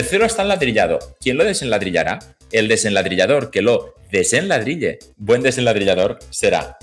El cielo está enladrillado. ¿Quién lo desenladrillará? El desenladrillador que lo desenladrille. Buen desenladrillador será.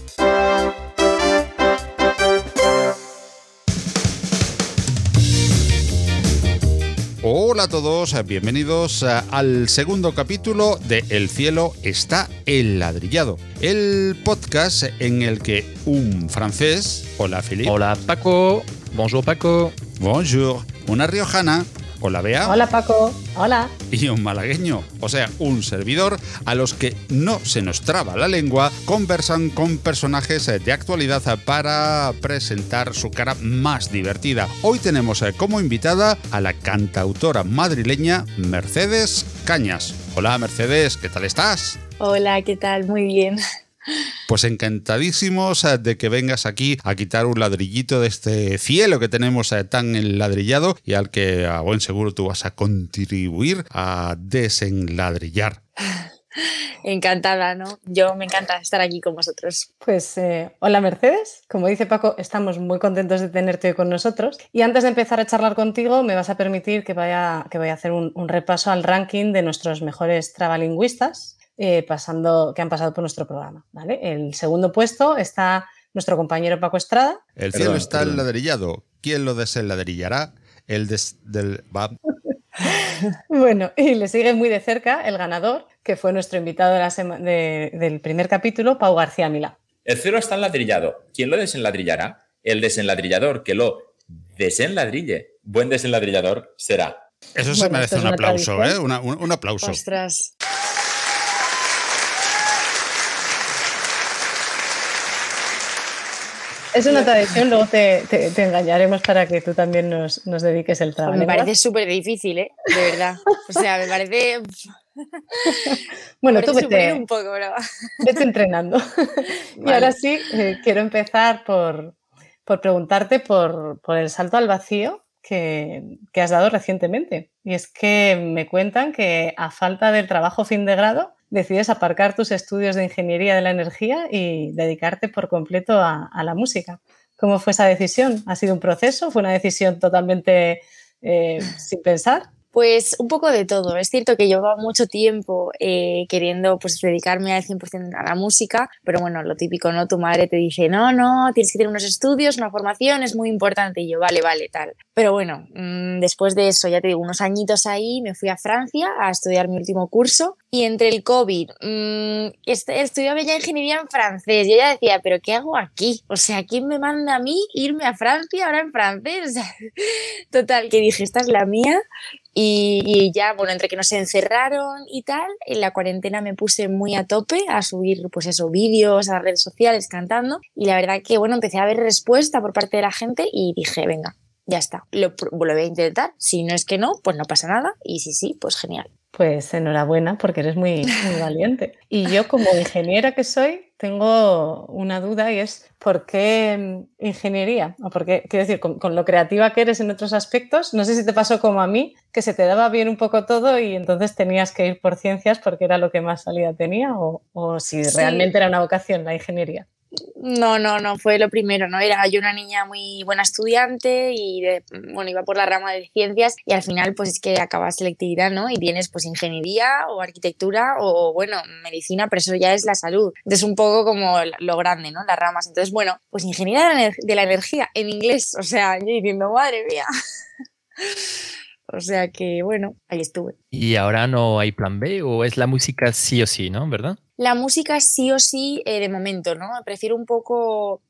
Hola a todos, bienvenidos al segundo capítulo de El cielo está enladrillado, el podcast en el que un francés, hola Philippe, Hola Paco, bonjour Paco, bonjour, una riojana, hola Bea, Hola Paco, hola. y un malagueño, o sea, un servidor, a los que no se nos traba la lengua, conversan con personajes de actualidad para presentar su cara más divertida. Hoy tenemos eh, como invitada a la cantautora madrileña Mercedes Cañas. Hola Mercedes, ¿qué tal estás? Hola, ¿qué tal? Muy bien. Pues encantadísimos eh, de que vengas aquí a quitar un ladrillito de este cielo que tenemos eh, tan enladrillado y al que a buen seguro tú vas a contribuir a desenladrillar. Encantada, ¿no? Yo me encanta estar aquí con vosotros. Pues eh, hola Mercedes, como dice Paco, estamos muy contentos de tenerte hoy con nosotros. Y antes de empezar a charlar contigo, me vas a permitir que vaya, que vaya a hacer un, un repaso al ranking de nuestros mejores trabalingüistas eh, pasando, que han pasado por nuestro programa. ¿vale? El segundo puesto está nuestro compañero Paco Estrada. El Perdón, cielo está perdón. enladrillado. ¿Quién lo desenladrillará? El des- del... va- Bueno, y le sigue muy de cerca el ganador, que fue nuestro invitado de la sema- de- del primer capítulo, Pau García Milá. El cielo está enladrillado. ¿Quién lo desenladrillará? El desenladrillador que lo desenladrille. Buen desenladrillador será. Eso se Bueno, merece es un aplauso, ¿eh? Una- un, un aplauso. Ostras. Es una tradición, luego te, te- te engañaremos para que tú también nos, nos dediques el trabajo. Me parece súper difícil, ¿eh? De verdad. O sea, me parece. Bueno, me tú vete, un poco, vete entrenando. y ahora sí, eh, quiero empezar por, por preguntarte por, por el salto al vacío que, que has dado recientemente. Y es que me cuentan que a falta del trabajo fin de grado, decides aparcar tus estudios de ingeniería de la energía y dedicarte por completo a, la música. ¿Cómo fue esa decisión? ¿Ha sido un proceso? ¿Fue una decisión totalmente eh, sin pensar? Pues un poco de todo. Es cierto que llevaba mucho tiempo eh, queriendo pues, dedicarme al 100% a la música, pero bueno, lo típico, ¿no? Tu madre te dice, no, no, tienes que tener unos estudios, una formación, es muy importante. Y yo, vale, vale, tal. Pero bueno, mmm, después de eso, ya te digo, unos añitos ahí, me fui a Francia a estudiar mi último curso y entre el COVID, mmm, est estudiaba ya ingeniería en francés. Yo ya decía, pero ¿qué hago aquí? O sea, ¿quién me manda a mí irme a Francia ahora en francés? Total, que dije, esta es la mía. Y, ya, bueno, entre que nos encerraron y tal, en la cuarentena me puse muy a tope a subir, pues eso, vídeos a redes sociales cantando. Y la verdad que, bueno, empecé a ver respuesta por parte de la gente y dije, venga, ya está, lo, lo voy a intentar. Si no es que no, pues no pasa nada. Y si sí, pues genial. Pues enhorabuena, porque eres muy, muy valiente. Y yo, como ingeniera que soy, tengo una duda y es ¿por qué ingeniería? O por qué, quiero decir, con, con, lo creativa que eres en otros aspectos, no sé si te pasó como a mí, que se te daba bien un poco todo y entonces tenías que ir por ciencias porque era lo que más salida tenía, o, o si sí. realmente era una vocación la ingeniería. No, no, no, fue lo primero, ¿no? Era yo una niña muy buena estudiante y, de, bueno, iba por la rama de ciencias y al final pues es que acabas selectividad, ¿no? Y tienes pues ingeniería o arquitectura o, bueno, medicina, pero eso ya es la salud. Entonces un poco como lo grande, ¿no? Las ramas. Entonces, bueno, pues ingeniería de la, de la energía en inglés, o sea, yo diciendo, madre mía. O sea que, bueno, ahí estuve. ¿Y ahora no hay plan B o es la música sí o sí, no? ¿Verdad? La música sí o sí eh, de momento, ¿no? Prefiero un poco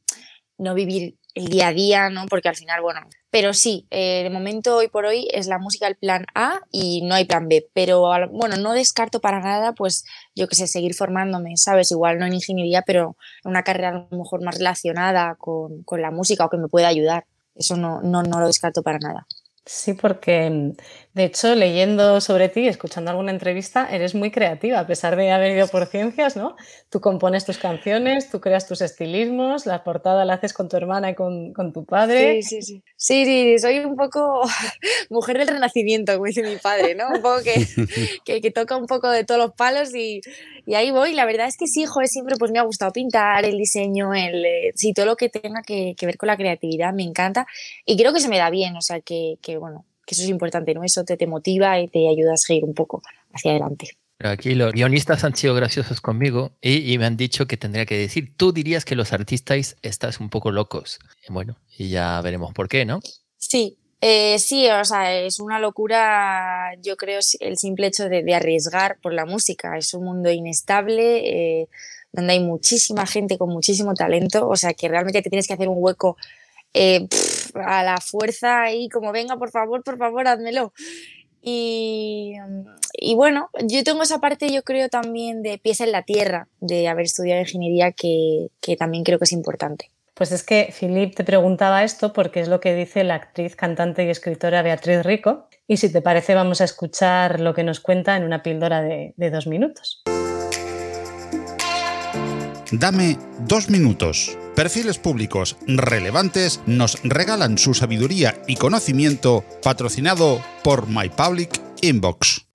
no vivir el día a día, ¿no? Porque al final, bueno, pero sí, eh, de momento hoy por hoy es la música el plan A y no hay plan B, pero bueno, no descarto para nada, pues yo que sé, seguir formándome, ¿sabes? Igual no en ingeniería, pero en una carrera a lo mejor más relacionada con, con la música o que me pueda ayudar. Eso no, no, no lo descarto para nada. Sí, porque de hecho, leyendo sobre ti, escuchando alguna entrevista, eres muy creativa, a pesar de haber ido por ciencias, ¿no? Tú compones tus canciones, tú creas tus estilismos, la portada la haces con tu hermana y con, con tu padre. Sí, sí, sí. Sí, sí, soy un poco mujer del renacimiento, como dice mi padre, ¿no? Un poco que, que, que toca un poco de todos los palos y, y, ahí voy. La verdad es que sí, joder, siempre pues me ha gustado pintar, el diseño, el, eh, sí, todo lo que tenga que, que ver con la creatividad me encanta y creo que se me da bien, o sea, que, que bueno, que eso es importante, ¿no? Eso te, te motiva y te ayuda a seguir un poco hacia adelante. Aquí los guionistas han sido graciosos conmigo y, y, me han dicho que tendría que decir, tú dirías que los artistas estás un poco locos. Bueno, y ya veremos por qué, ¿no? Sí, eh, sí, o sea, es una locura, yo creo, el simple hecho de, de arriesgar por la música. Es un mundo inestable, eh, donde hay muchísima gente con muchísimo talento, o sea, que realmente te tienes que hacer un hueco eh, a la fuerza y como venga, por favor, por favor, házmelo. Y, y, bueno, yo tengo esa parte, yo creo, también de pies en la tierra, de haber estudiado ingeniería, que, que también creo que es importante. Pues es que Filip te preguntaba esto porque es lo que dice la actriz, cantante y escritora Beatriz Rico. Y si te parece, vamos a escuchar lo que nos cuenta en una píldora de dos minutos. Dame dos minutos. Perfiles públicos relevantes nos regalan su sabiduría y conocimiento patrocinado por My Public Inbox.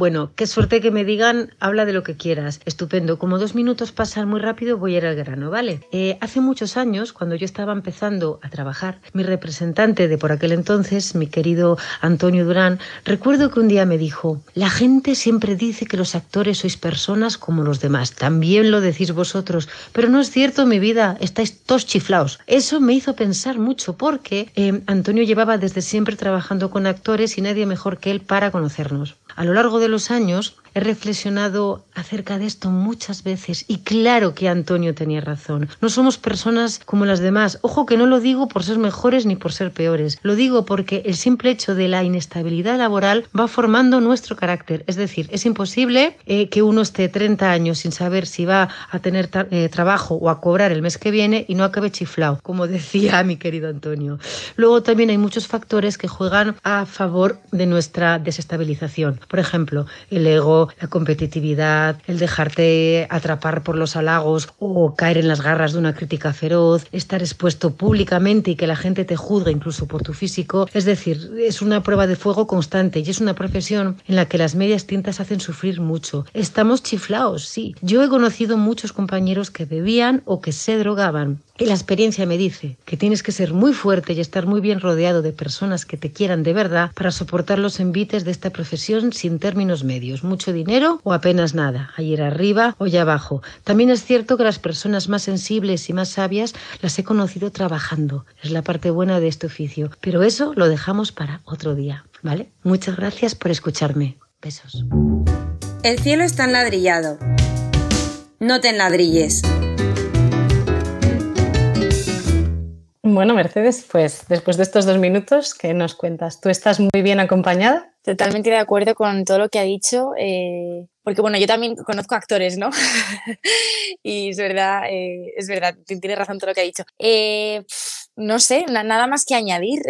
Bueno, qué suerte que me digan, habla de lo que quieras. Estupendo. Como dos minutos pasan muy rápido, voy a ir al grano, ¿vale? Eh, hace muchos años, cuando yo estaba empezando a trabajar, mi representante de por aquel entonces, mi querido Antonio Durán, recuerdo que un día me dijo, la gente siempre dice que los actores sois personas como los demás. También lo decís vosotros. Pero no es cierto, mi vida, estáis todos chiflaos. Eso me hizo pensar mucho porque eh, Antonio llevaba desde siempre trabajando con actores y nadie mejor que él para conocernos. A lo largo de los años he reflexionado acerca de esto muchas veces y claro que Antonio tenía razón. No somos personas como las demás. Ojo que no lo digo por ser mejores ni por ser peores. Lo digo porque el simple hecho de la inestabilidad laboral va formando nuestro carácter. Es decir, es imposible eh, que uno esté 30 años sin saber si va a tener eh, trabajo o a cobrar el mes que viene y no acabe chiflado, como decía mi querido Antonio. Luego también hay muchos factores que juegan a favor de nuestra desestabilización. Por ejemplo, el ego, la competitividad, el dejarte atrapar por los halagos o caer en las garras de una crítica feroz, estar expuesto públicamente y que la gente te juzgue incluso por tu físico. Es decir, es una prueba de fuego constante y es una profesión en la que las medias tintas hacen sufrir mucho. Estamos chiflados, sí. Yo he conocido muchos compañeros que bebían o que se drogaban. Y la experiencia me dice que tienes que ser muy fuerte y estar muy bien rodeado de personas que te quieran de verdad para soportar los envites de esta profesión sin términos medios, mucho dinero o apenas nada, ayer arriba o allá abajo. También es cierto que las personas más sensibles y más sabias las he conocido trabajando. Es la parte buena de este oficio. Pero eso lo dejamos para otro día, ¿vale? Muchas gracias por escucharme. Besos. El cielo está enladrillado. No te enladrilles. Bueno, Mercedes, pues después de estos dos minutos, ¿qué nos cuentas? ¿Tú estás muy bien acompañada? Totalmente de acuerdo con todo lo que ha dicho, eh, porque bueno, yo también conozco actores, ¿no? y es verdad, eh, es verdad, tiene razón todo lo que ha dicho. Eh, no sé, na nada más que añadir.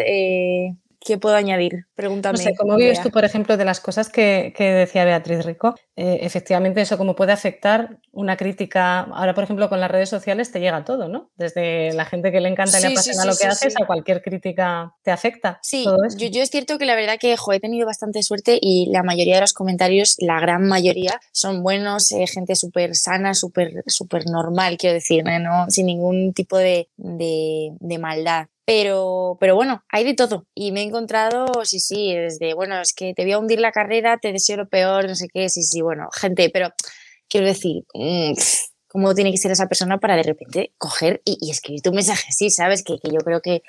¿Qué puedo añadir? Pregúntame. No sé, ¿cómo vives tú, por ejemplo, de las cosas que, que decía Beatriz Rico? Eh, efectivamente, eso cómo puede afectar una crítica. Ahora, por ejemplo, con las redes sociales te llega todo, ¿no? Desde la gente que le encanta y Sí, le apasiona sí, lo que haces a cualquier crítica te afecta. Sí, todo yo, yo es cierto que la verdad que jo, he tenido bastante suerte y la mayoría de los comentarios, la gran mayoría, son buenos, eh, gente súper sana, súper súper normal, quiero decir, ¿no? No, sin ningún tipo de, de, de maldad. Pero, pero bueno, hay de todo. Y me he encontrado, sí, sí, desde, bueno, es que te voy a hundir la carrera, te deseo lo peor, no sé qué, sí, sí, bueno, gente, pero quiero decir, mm, ¿cómo tiene que ser esa persona para de repente coger y, y escribirte un mensaje así, ¿sabes? Que, que yo creo que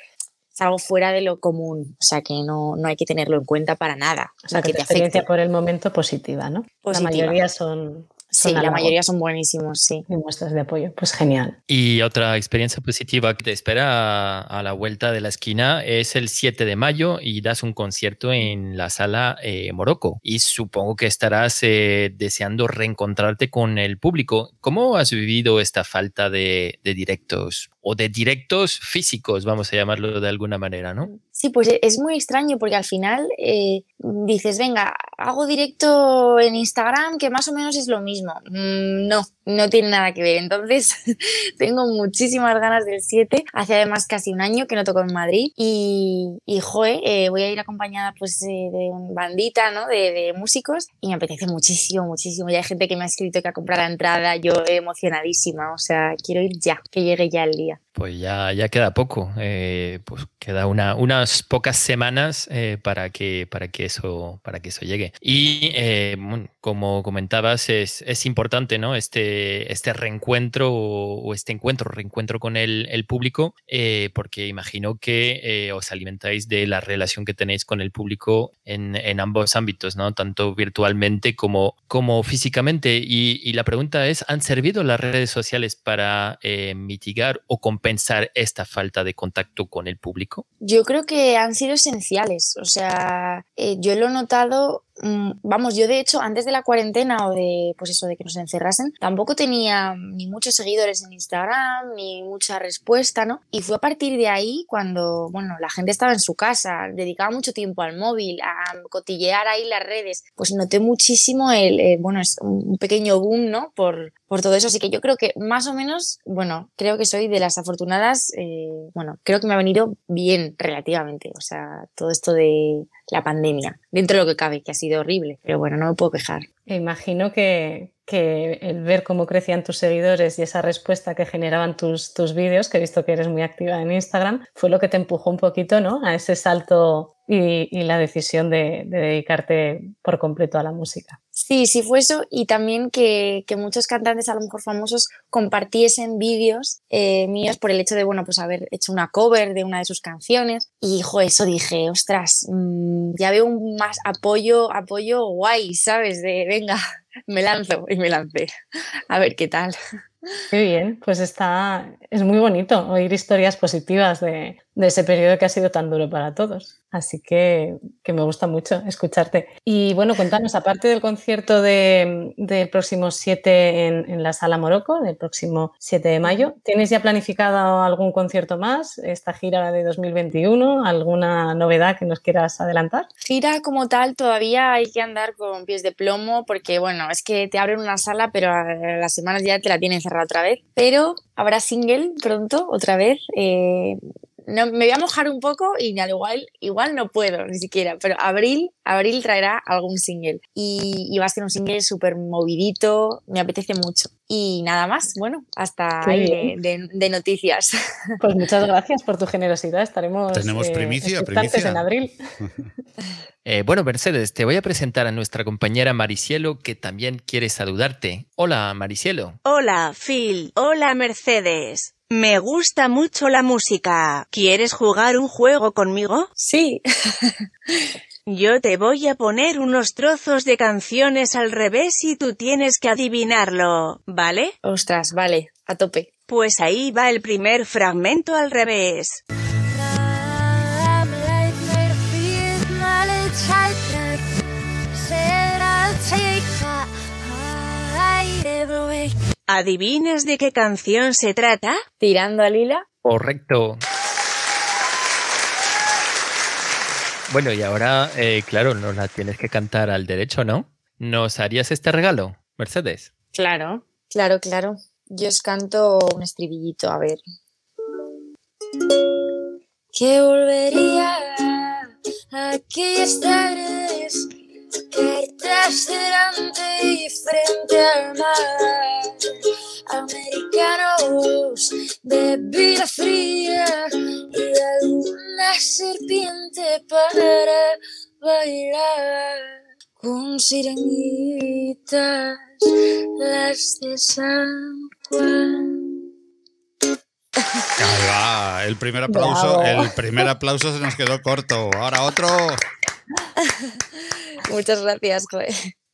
es algo fuera de lo común, o sea, que no, no hay que tenerlo en cuenta para nada, O sea, que que tu te experiencia afecte. por el momento positiva, ¿no? Positiva. La mayoría son, Sí, la mayoría son buenísimos, sí. y muestras de apoyo. Pues genial. Y otra experiencia positiva que te espera a la vuelta de la esquina es el 7 de mayo y das un concierto en la sala eh, Morocco. Y supongo que estarás eh, deseando reencontrarte con el público. ¿Cómo has vivido esta falta de, de directos o de directos físicos, vamos a llamarlo de alguna manera, ¿no? Sí, pues e- es muy extraño porque al final eh, dices, venga, hago directo en Instagram que más o menos es lo mismo. Mm, no, no tiene nada que ver. Entonces, tengo muchísimas ganas del 7. Hace además casi un año que no toco en Madrid y, y joe, eh, voy a ir acompañada pues eh, de una bandita, ¿no? De, músicos y me apetece muchísimo, muchísimo. Ya hay gente que me ha escrito que ha comprado la entrada, yo emocionadísima, o sea, quiero ir ya, que llegue ya el día. Pues ya, ya queda poco, eh, pues queda una, unas pocas semanas eh, para, que, para, que eso, para que eso llegue. Y eh, como comentabas, es, es, importante ¿no? este, este reencuentro o, este encuentro, reencuentro con el, el público, porque imagino que os alimentáis de la relación que tenéis con el público en, en ambos ámbitos, ¿no? tanto virtualmente como, como físicamente. Y, y, la pregunta es, ¿han servido las redes sociales para mitigar o compartir pensar esta falta de contacto con el público? Yo creo que han sido esenciales. O sea, eh, yo lo he notado vamos, yo de hecho antes de la cuarentena o de, pues eso, de que nos encerrasen, tampoco tenía ni muchos seguidores en Instagram, ni mucha respuesta, ¿no? Y fue a partir de ahí cuando, bueno, la gente estaba en su casa, dedicaba mucho tiempo al móvil, a cotillear ahí las redes, pues noté muchísimo el, eh, bueno, es un pequeño boom, ¿no? Por, por todo eso, así que yo creo que más o menos, bueno, creo que soy de las afortunadas, eh, bueno, creo que me ha venido bien relativamente, o sea, todo esto de la pandemia, dentro de lo que cabe, que ha sido horrible, pero bueno, no me puedo quejar. Imagino que, que el ver cómo crecían tus seguidores y esa respuesta que generaban tus, tus vídeos, que he visto que eres muy activa en Instagram, fue lo que te empujó un poquito ¿no? a ese salto y, y la decisión de, de, dedicarte por completo a la música. Sí, sí fue eso y también que, que muchos cantantes a lo mejor famosos compartiesen vídeos eh, míos por el hecho de, bueno, pues haber hecho una cover de una de sus canciones y, hijo, eso dije, ostras, mmm, ya veo un más apoyo, apoyo guay, ¿sabes? De, venga, me lanzo y me lancé. A ver qué tal. Qué bien, pues está, es muy bonito oír historias positivas de, de, ese periodo que ha sido tan duro para todos. Así que, que me gusta mucho escucharte. Y bueno, cuéntanos, aparte del concierto del de, próximo 7 en, en, la Sala Morocco, del próximo 7 de mayo, ¿tienes ya planificado algún concierto más? ¿Esta gira de 2021? ¿Alguna novedad que nos quieras adelantar? Gira como tal todavía hay que andar con pies de plomo porque, bueno, es que te abren una sala, pero a las semanas ya te la tienen cerrada otra vez. Pero habrá single pronto, otra vez. Eh, no, me voy a mojar un poco y al igual, igual no puedo ni siquiera, pero abril, abril traerá algún single y, y va a ser un single súper movidito, me apetece mucho. Y nada más, bueno, hasta ahí de, de, de, noticias. Pues muchas gracias por tu generosidad, estaremos Tenemos primicia, eh, primicia. en abril. Eh, bueno, Mercedes, te voy a presentar a nuestra compañera Maricielo, que también quiere saludarte. Hola, Maricielo. Hola, Phil. Hola, Mercedes. Me gusta mucho la música. ¿Quieres jugar un juego conmigo? Sí. Yo te voy a poner unos trozos de canciones al revés y tú tienes que adivinarlo, ¿vale? Ostras, vale, a tope. Pues ahí va el primer fragmento al revés. ¿Adivinas de qué canción se trata? ¿Tirando a Lila? Correcto. Bueno, y ahora, eh, claro, nos la tienes que cantar al derecho, ¿no? ¿Nos harías este regalo, Mercedes? Claro, claro, claro. Yo os canto un estribillito, a ver. Que volvería a aquellas tardes Cartas delante y frente al mar, americanos, bebida fría y alguna serpiente para bailar con sirenitas, las de San Juan. Ahí va, el primer aplauso, Bravo. el primer aplauso se nos quedó corto. Ahora otro. Muchas gracias, Joe.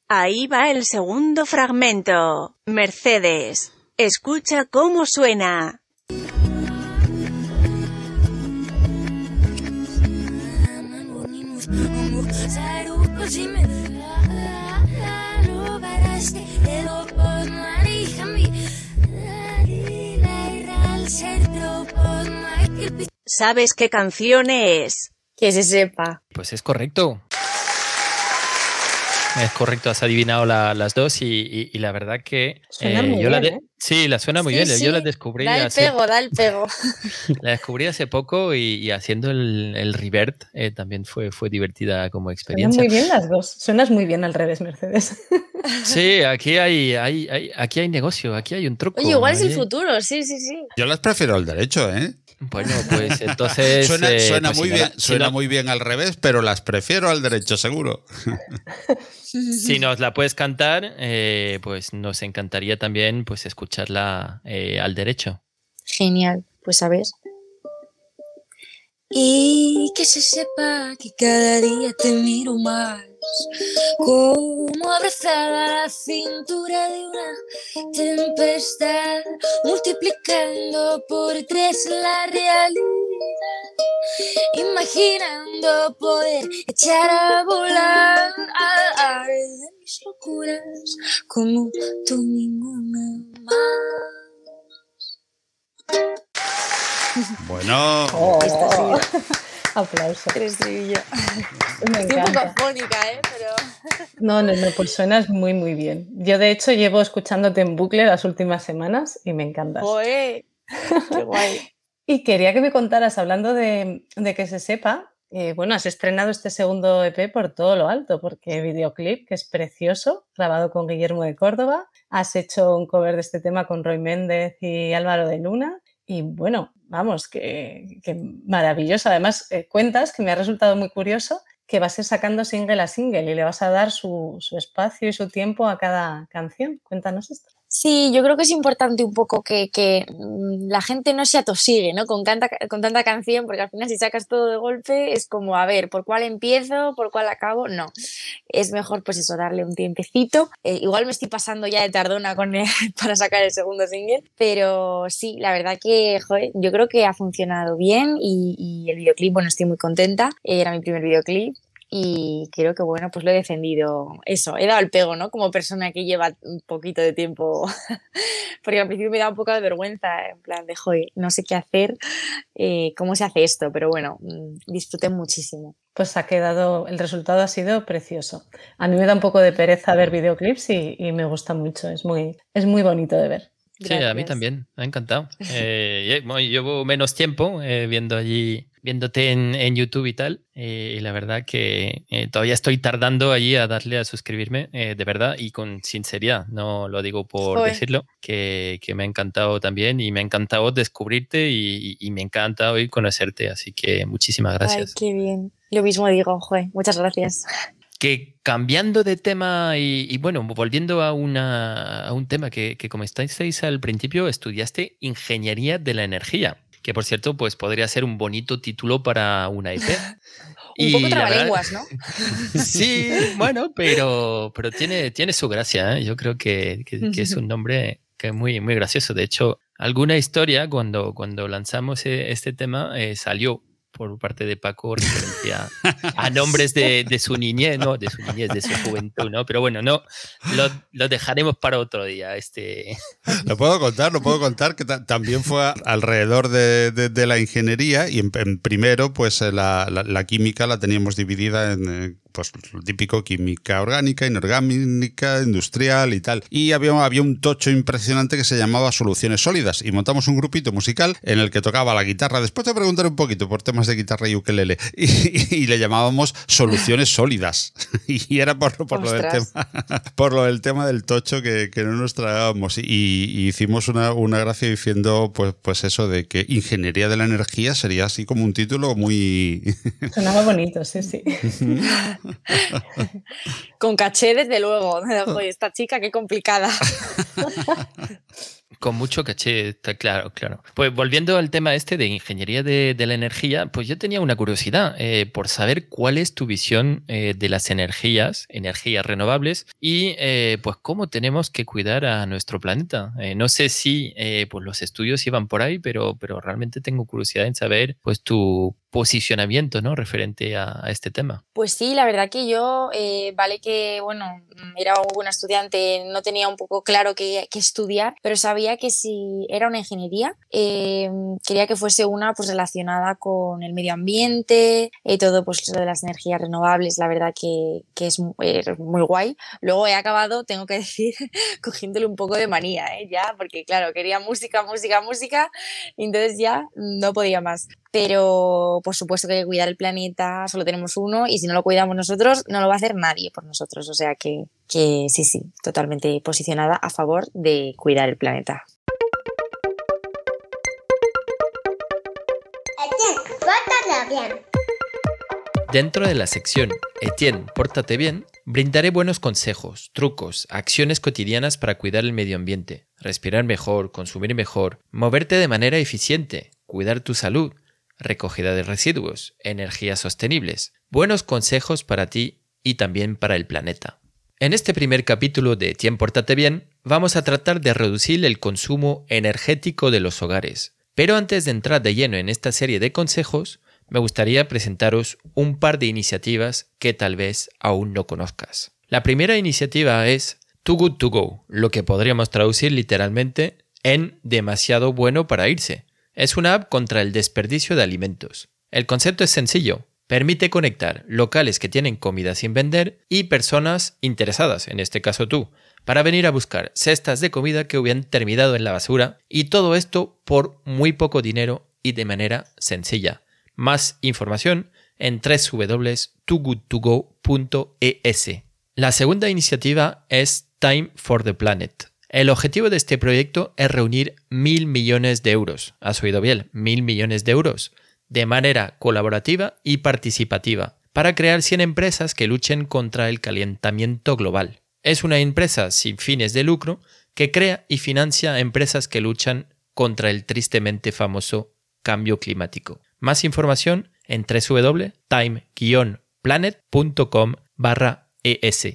Ahí va el segundo fragmento. Mercedes, escucha cómo suena. ¿Sabes qué canción es? Que se sepa. Pues es correcto. Es correcto, has adivinado la- las dos y, y- y la verdad que Suena eh, muy yo la bien, ¿eh? sí, la suena muy Sí, bien. Yo la descubrí Da el hace, pego, da el pego. la descubrí hace poco y, y haciendo el, el revert eh, también fue, fue divertida como Suenan experiencia. muy bien las dos. Suenas muy bien al revés, Mercedes. Sí, aquí hay, hay, hay- aquí hay negocio, aquí hay un truco. Oye, igual es el ¿eh? futuro, sí, sí, sí. Yo las prefiero al derecho, ¿eh? Bueno, pues entonces. Suena, eh, suena pues muy si bien, la- suena muy bien al revés, pero las prefiero al derecho, seguro. Si nos la puedes cantar, eh, pues nos encantaría también pues escucharla eh, al derecho. Genial, pues a ver. Y que se sepa que cada día te miro más, como abrazada a la cintura de una tempestad, multiplicando por tres la realidad, imaginando poder echar a volar al ar de mis locuras, como tú ninguna más. Bueno, Oh, Esta sí. aplauso. El estribillo. Me Estoy un poco afónica, ¿eh? Pero... No, no, no, pues suenas muy, muy bien. Yo, de hecho, llevo escuchándote en bucle las últimas semanas y me encantas. ¡Joder! ¡Qué guay! Y quería que me contaras, hablando de, de que se sepa, eh, bueno, has estrenado este segundo EP por todo lo alto, porque videoclip, que es precioso, grabado con Guillermo de Córdoba, has hecho un cover de este tema con Roy Méndez y Álvaro de Luna, y bueno, vamos, que, que maravilloso. Además, eh, cuentas, que me ha resultado muy curioso, que vas a ir sacando single a single y le vas a dar su, su espacio y su tiempo a cada canción. Cuéntanos esto. Sí, yo creo que es importante un poco que, que, mm, la gente no se atosigue ¿no? Con, tanta, con tanta canción, porque al final si sacas todo de golpe es como, a ver, ¿por cuál empiezo? ¿Por cuál acabo? No, es mejor pues eso, darle un tiempecito. Eh, igual me estoy pasando ya de tardona para sacar el segundo single, pero sí, la verdad que joder, yo creo que ha funcionado bien y, y el videoclip, bueno, estoy muy contenta, era mi primer videoclip y creo que bueno, pues lo he defendido eso, he dado el pego, ¿no? Como persona que lleva un poquito de tiempo, porque al principio me da un poco de vergüenza, en plan de, joder, no sé qué hacer, eh, cómo se hace esto, pero bueno, mm, disfruté muchísimo. Pues ha quedado, el resultado ha sido precioso. A mí me da un poco de pereza ver videoclips y, y me gusta mucho, es muy, es muy bonito de ver. Sí, a mí Gracias. también, me ha encantado. Eh, llevo menos tiempo eh, viendo allí, viéndote en, en YouTube y tal, eh, y la verdad que eh, todavía estoy tardando allí a darle a suscribirme, eh, de verdad, y con sinceridad, no lo digo por Joder. decirlo, que, que me ha encantado también y me ha encantado descubrirte y, y me encanta hoy conocerte, así que muchísimas gracias. Ay, qué bien. Lo mismo digo, joder, muchas gracias. que cambiando de tema y, y bueno, volviendo a, una, a un tema que, que comentasteis al principio, estudiaste Ingeniería de la Energía, que por cierto, pues podría ser un bonito título para una IP. Un poco Y verdad- trabalenguas, ¿no? Sí, bueno, pero, pero tiene, tiene su gracia. ¿eh? Yo creo que, que- que es un nombre que es muy, muy gracioso. De hecho, alguna historia cuando, cuando lanzamos eh, este tema eh, salió por parte de Paco referencia a nombres de, de su niñez, no, de su niñez, de su juventud, ¿no? Pero bueno, no, lo, lo dejaremos para otro día. Este, Lo puedo contar, lo puedo contar, que ta- también fue a- alrededor de, de- de la ingeniería y en, en primero, pues eh, la, la- la química la teníamos dividida en, eh, pues lo típico, química orgánica, inorgánica, industrial y tal. Y había, había un tocho impresionante que se llamaba Soluciones Sólidas y montamos un grupito musical en el que tocaba la guitarra. Después te preguntaré un poquito por temas de guitarra y ukelele. Y, y le llamábamos Soluciones Sólidas. Y era por, por lo del tema por lo del tema del tocho que, que no nos tragábamos y, y hicimos una, una gracia diciendo pues, pues eso de que ingeniería de la energía sería así como un título muy Sonaba bonito, sí, sí. Con caché, desde luego. Esta chica, qué complicada. Con mucho caché, está claro, claro. Pues volviendo al tema este de ingeniería de, la energía, pues yo tenía una curiosidad eh, por saber cuál es tu visión eh, de las energías, energías renovables, y eh, pues cómo tenemos que cuidar a nuestro planeta. No sé si pues los estudios iban por ahí, pero, pero realmente tengo curiosidad en saber pues tu posicionamiento, ¿no? Referente a, este tema. Pues sí, la verdad que yo, eh, vale que, bueno, era una estudiante, no tenía un poco claro qué, estudiar, pero sabía que si era una ingeniería, eh, quería que fuese una pues relacionada con el medio ambiente, y eh, todo pues lo de las energías renovables, la verdad que, que es muy guay. Luego he acabado, tengo que decir, cogiéndole un poco de manía, ya, porque claro, quería música, música, música, y entonces ya no podía más pero por supuesto que hay que cuidar el planeta, solo tenemos uno y si no lo cuidamos nosotros, no lo va a hacer nadie por nosotros. O sea que, que sí, sí, totalmente posicionada a favor de cuidar el planeta. bien. Dentro de la sección Etienne, pórtate bien, brindaré buenos consejos, trucos, acciones cotidianas para cuidar el medio ambiente, respirar mejor, consumir mejor, moverte de manera eficiente, cuidar tu salud, recogida de residuos, energías sostenibles, buenos consejos para ti y también para el planeta. En este primer capítulo de Tiempo Pórtate Bien, vamos a tratar de reducir el consumo energético de los hogares. Pero antes de entrar de lleno en esta serie de consejos, me gustaría presentaros un par de iniciativas que tal vez aún no conozcas. La primera iniciativa es Too Good To Go, lo que podríamos traducir literalmente en demasiado bueno para irse. Es una app contra el desperdicio de alimentos. El concepto es sencillo. Permite conectar locales que tienen comida sin vender y personas interesadas, en este caso tú, para venir a buscar cestas de comida que hubieran terminado en la basura y todo esto por muy poco dinero y de manera sencilla. Más información en www.togoodtogo.es. La segunda iniciativa es Time for the Planet. El objetivo de este proyecto es reunir mil millones de euros, has oído bien, mil millones de euros, de manera colaborativa y participativa, para crear 100 empresas que luchen contra el calentamiento global. Es una empresa sin fines de lucro que crea y financia empresas que luchan contra el tristemente famoso cambio climático. Más información en www.time-planet.com es.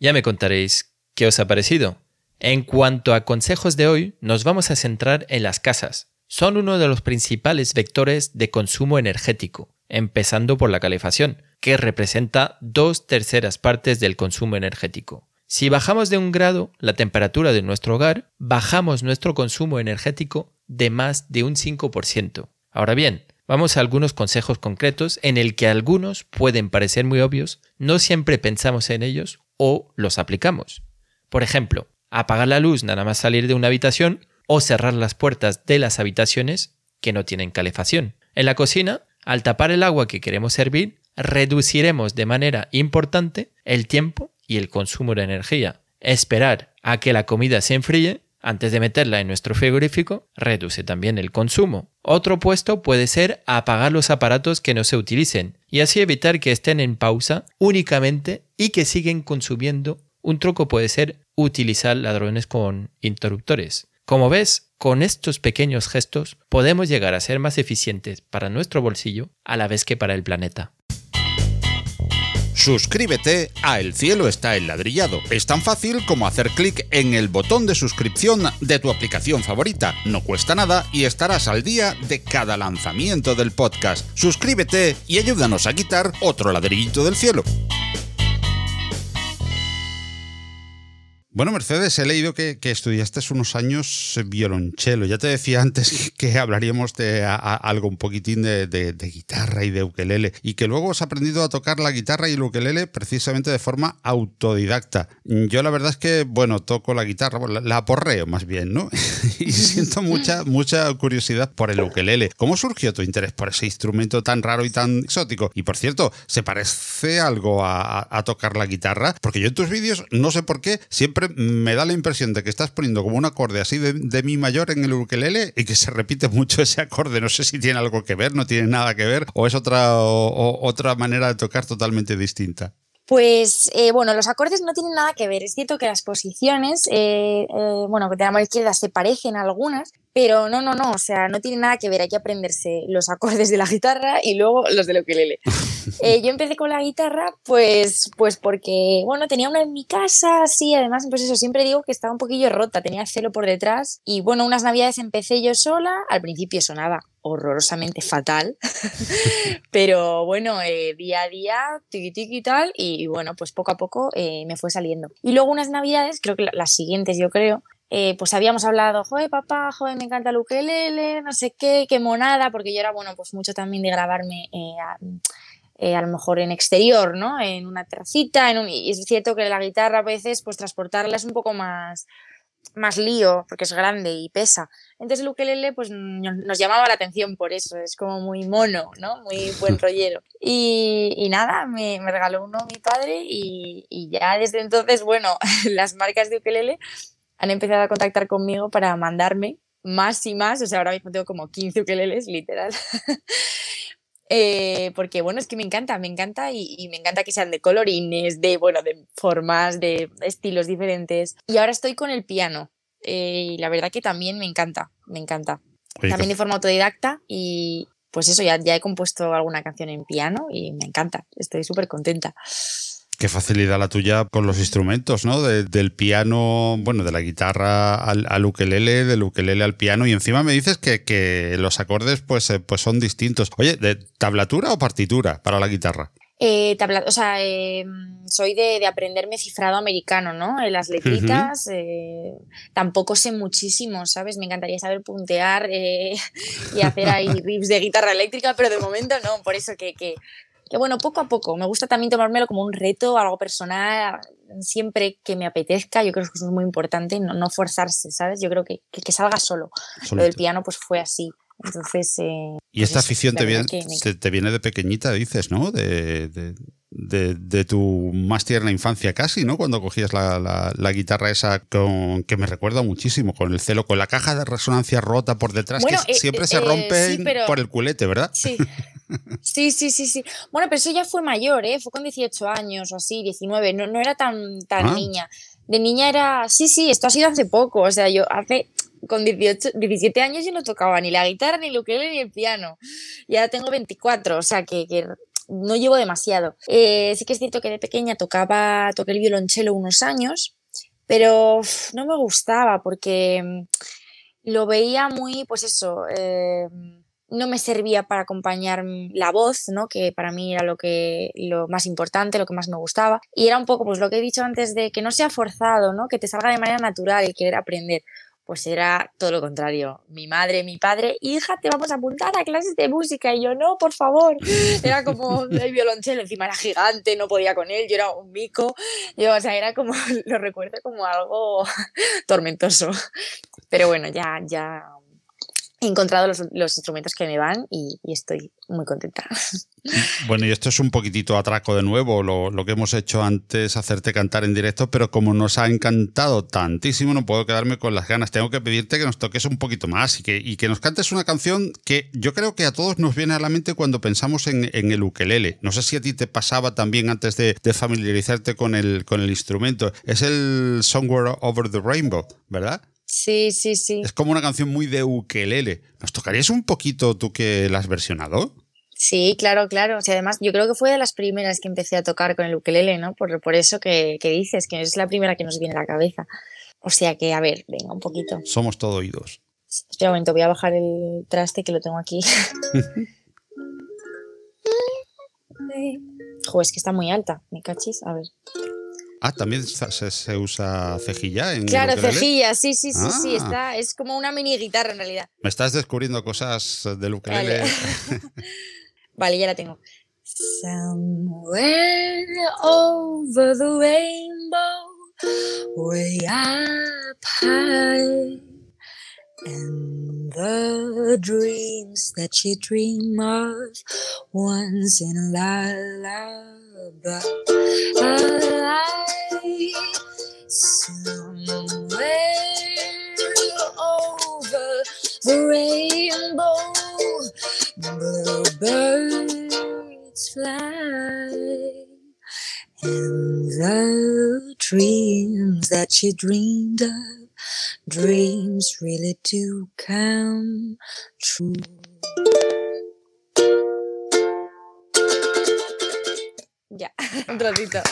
Ya me contaréis qué os ha parecido. En cuanto a consejos de hoy, nos vamos a centrar en las casas. Son uno de los principales vectores de consumo energético, empezando por la calefacción, que representa dos terceras partes del consumo energético. Si bajamos de un grado la temperatura de nuestro hogar, bajamos nuestro consumo energético de más de un 5%. Ahora bien, vamos a algunos consejos concretos en el que algunos pueden parecer muy obvios, no siempre pensamos en ellos o los aplicamos. Por ejemplo, apagar la luz nada más salir de una habitación o cerrar las puertas de las habitaciones que no tienen calefacción. En la cocina, al tapar el agua que queremos servir, reduciremos de manera importante el tiempo y el consumo de energía. Esperar a que la comida se enfríe antes de meterla en nuestro frigorífico reduce también el consumo. Otro puesto puede ser apagar los aparatos que no se utilicen y así evitar que estén en pausa únicamente y que siguen consumiendo. Un truco puede ser utilizar ladrones con interruptores. Como ves, con estos pequeños gestos podemos llegar a ser más eficientes para nuestro bolsillo a la vez que para el planeta. Suscríbete a El cielo está enladrillado. Es tan fácil como hacer clic en el botón de suscripción de tu aplicación favorita. No cuesta nada y estarás al día de cada lanzamiento del podcast. Suscríbete y ayúdanos a quitar otro ladrillito del cielo. Bueno, Mercedes, he leído que, estudiaste unos años violonchelo. Ya te decía antes que hablaríamos de algo un poquitín de, guitarra y de ukelele y que luego has aprendido a tocar la guitarra y el ukelele precisamente de forma autodidacta. Yo la verdad es que, bueno, toco la guitarra, la, la aporreo más bien, ¿no? y siento mucha, mucha curiosidad por el ukelele. ¿Cómo surgió tu interés por ese instrumento tan raro y tan exótico? Y por cierto, ¿se parece algo a tocar la guitarra? Porque yo en tus vídeos, no sé por qué, siempre me da la impresión de que estás poniendo como un acorde así de, mi mayor en el ukelele y que se repite mucho ese acorde. No sé si tiene algo que ver, no tiene nada que ver o es otra, otra manera de tocar totalmente distinta. Pues eh, bueno, los acordes no tienen nada que ver. Es cierto que las posiciones, eh, eh, bueno, de la mano izquierda se parecen algunas, pero no, no, no, o sea, no tiene nada que ver. Hay que aprenderse los acordes de la guitarra y luego los del ukelele. Eh, yo empecé con la guitarra, pues, pues porque, bueno, tenía una en mi casa, sí, además, pues eso, siempre digo que estaba un poquillo rota, tenía celo por detrás. Y bueno, unas navidades empecé yo sola, al principio sonaba horrorosamente fatal, pero bueno, eh, día a día, tiki y tal, y bueno, pues poco a poco eh, me fue saliendo. Y luego unas navidades, creo que las siguientes yo creo, eh, pues habíamos hablado, joder, papá, joder, me encanta el ukelele, no sé qué, qué monada, porque yo era, bueno, pues mucho también de grabarme eh, a, eh, a, lo mejor en exterior, ¿no? En una terracita, en un, y es cierto que la guitarra a veces, pues transportarla es un poco más, más lío, porque es grande y pesa. Entonces el ukelele, pues nos llamaba la atención por eso, es como muy mono, ¿no? Muy buen rollero. Y, y nada, me, me, regaló uno mi padre y, y ya desde entonces, bueno, las marcas de ukelele han empezado a contactar conmigo para mandarme más y más, o sea, ahora mismo tengo como 15 ukeleles, literal. eh, porque bueno, es que me encanta, me encanta y, y, me encanta que sean de colorines, de, bueno, de formas, de estilos diferentes. Y ahora estoy con el piano eh, y la verdad que también me encanta, me encanta. Oye, también de forma autodidacta y pues eso, ya, ya he compuesto alguna canción en piano y me encanta, estoy súper contenta. Qué facilidad la tuya con los instrumentos, ¿no? De, del piano, bueno, de la guitarra al, al, ukelele, del ukelele al piano, y encima me dices que, que los acordes pues, eh, pues son distintos. Oye, ¿de tablatura o partitura para la guitarra? Eh, tabla, o sea, eh, soy de, de, aprenderme cifrado americano, ¿no? En las letritas, uh -huh. eh, tampoco sé muchísimo, ¿sabes? Me encantaría saber puntear y hacer ahí riffs de guitarra eléctrica, pero de momento no, por eso que, que que bueno, poco a poco. Me gusta también tomármelo como un reto, algo personal, siempre que me apetezca. Yo creo que eso es muy importante, no, no forzarse, ¿sabes? Yo creo que, que, que salga solo. Lo del piano pues fue así. Entonces... Eh, y esta pues, afición te viene, te, te viene, de pequeñita, dices, ¿no? De, de, de, de, tu más tierna infancia casi, ¿no? Cuando cogías la, la, la, guitarra esa con, que me recuerda muchísimo, con el celo, con la caja de resonancia rota por detrás, bueno, que eh, siempre eh, se rompe sí, pero... por el culete, ¿verdad? Sí. Sí, sí, sí, sí. Bueno, pero eso ya fue mayor, ¿eh? Fue con 18 años o así, 19. No, no era tan, tan ah. niña. De niña era. Sí, sí, esto ha sido hace poco. O sea, yo hace. Con 18, 17 años yo no tocaba ni la guitarra, ni el ukelele, ni el piano. Y ahora tengo 24, o sea que, que no llevo demasiado. Eh, sí que es cierto que de pequeña tocaba, toqué el violonchelo unos años, pero no me gustaba porque mm, lo veía muy, pues eso. Eh, no me servía para acompañar la voz, ¿no? Que para mí era lo que lo más importante, lo que más me gustaba. Y era un poco pues lo que he dicho antes de que no sea forzado, ¿no? Que te salga de manera natural el querer aprender. Pues era todo lo contrario. Mi madre, mi padre, hija, te vamos a apuntar a clases de música. Y yo, no, por favor. Era como el violonchelo, encima era gigante, no podía con él, yo era un mico. Yo, o sea, era como, lo recuerdo como algo tormentoso. Pero bueno, ya, ya he encontrado los, instrumentos que me van y, estoy muy contenta. Bueno, y esto es un poquitito atraco de nuevo, lo, que hemos hecho antes, hacerte cantar en directo, pero como nos ha encantado tantísimo, no puedo quedarme con las ganas. Tengo que pedirte que nos toques un poquito más y que, nos cantes una canción que yo creo que a todos nos viene a la mente cuando pensamos en, el ukelele. No sé si a ti te pasaba también antes de, de familiarizarte con el, con el instrumento. Es el Somewhere Over the Rainbow, ¿verdad? Sí, sí, sí. Es como una canción muy de ukelele. ¿Nos tocarías un poquito tú que la has versionado? Sí, claro, claro. O sea, además, yo creo que fue de las primeras que empecé a tocar con el ukelele, ¿no? Por, por eso que, que dices, que es la primera que nos viene a la cabeza. O sea que, a ver, venga, un poquito. Somos todo oídos. Espera un momento, voy a bajar el traste que lo tengo aquí. Joder, es que está muy alta, me cachis. A ver. Ah, también se, se, usa cejilla en Claro, cejilla, sí, sí, sí, ah. sí, está, es como una mini guitarra en realidad. Me estás descubriendo cosas del ukelele. Vale, vale ya la tengo. Somewhere over the rainbow, way up high, and the dreams that you dream of once in a lullaby. Somewhere over the rainbow, bluebirds fly, and the dreams that you dreamed of, dreams really do come true. Ya, un trocito.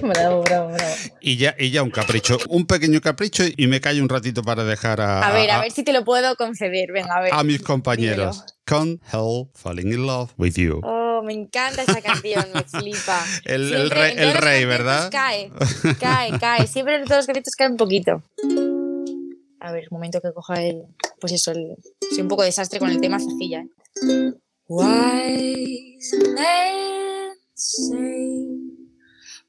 Bravo, bravo, bravo. Y ya, y ya un capricho, un pequeño capricho y me callo un ratito para dejar a, A ver, a ver si te lo puedo conceder. Venga, a ver. a mis compañeros. Can't help falling in love with you. Oh, me encanta esa canción, me flipa. El- rey- el rey, ¿verdad? Cae, cae, cae. Siempre en todos los conciertos cae un poquito. A ver, un momento que coja el. Pues eso, el. Soy un poco desastre con el tema cejilla. ¿eh? Wise men say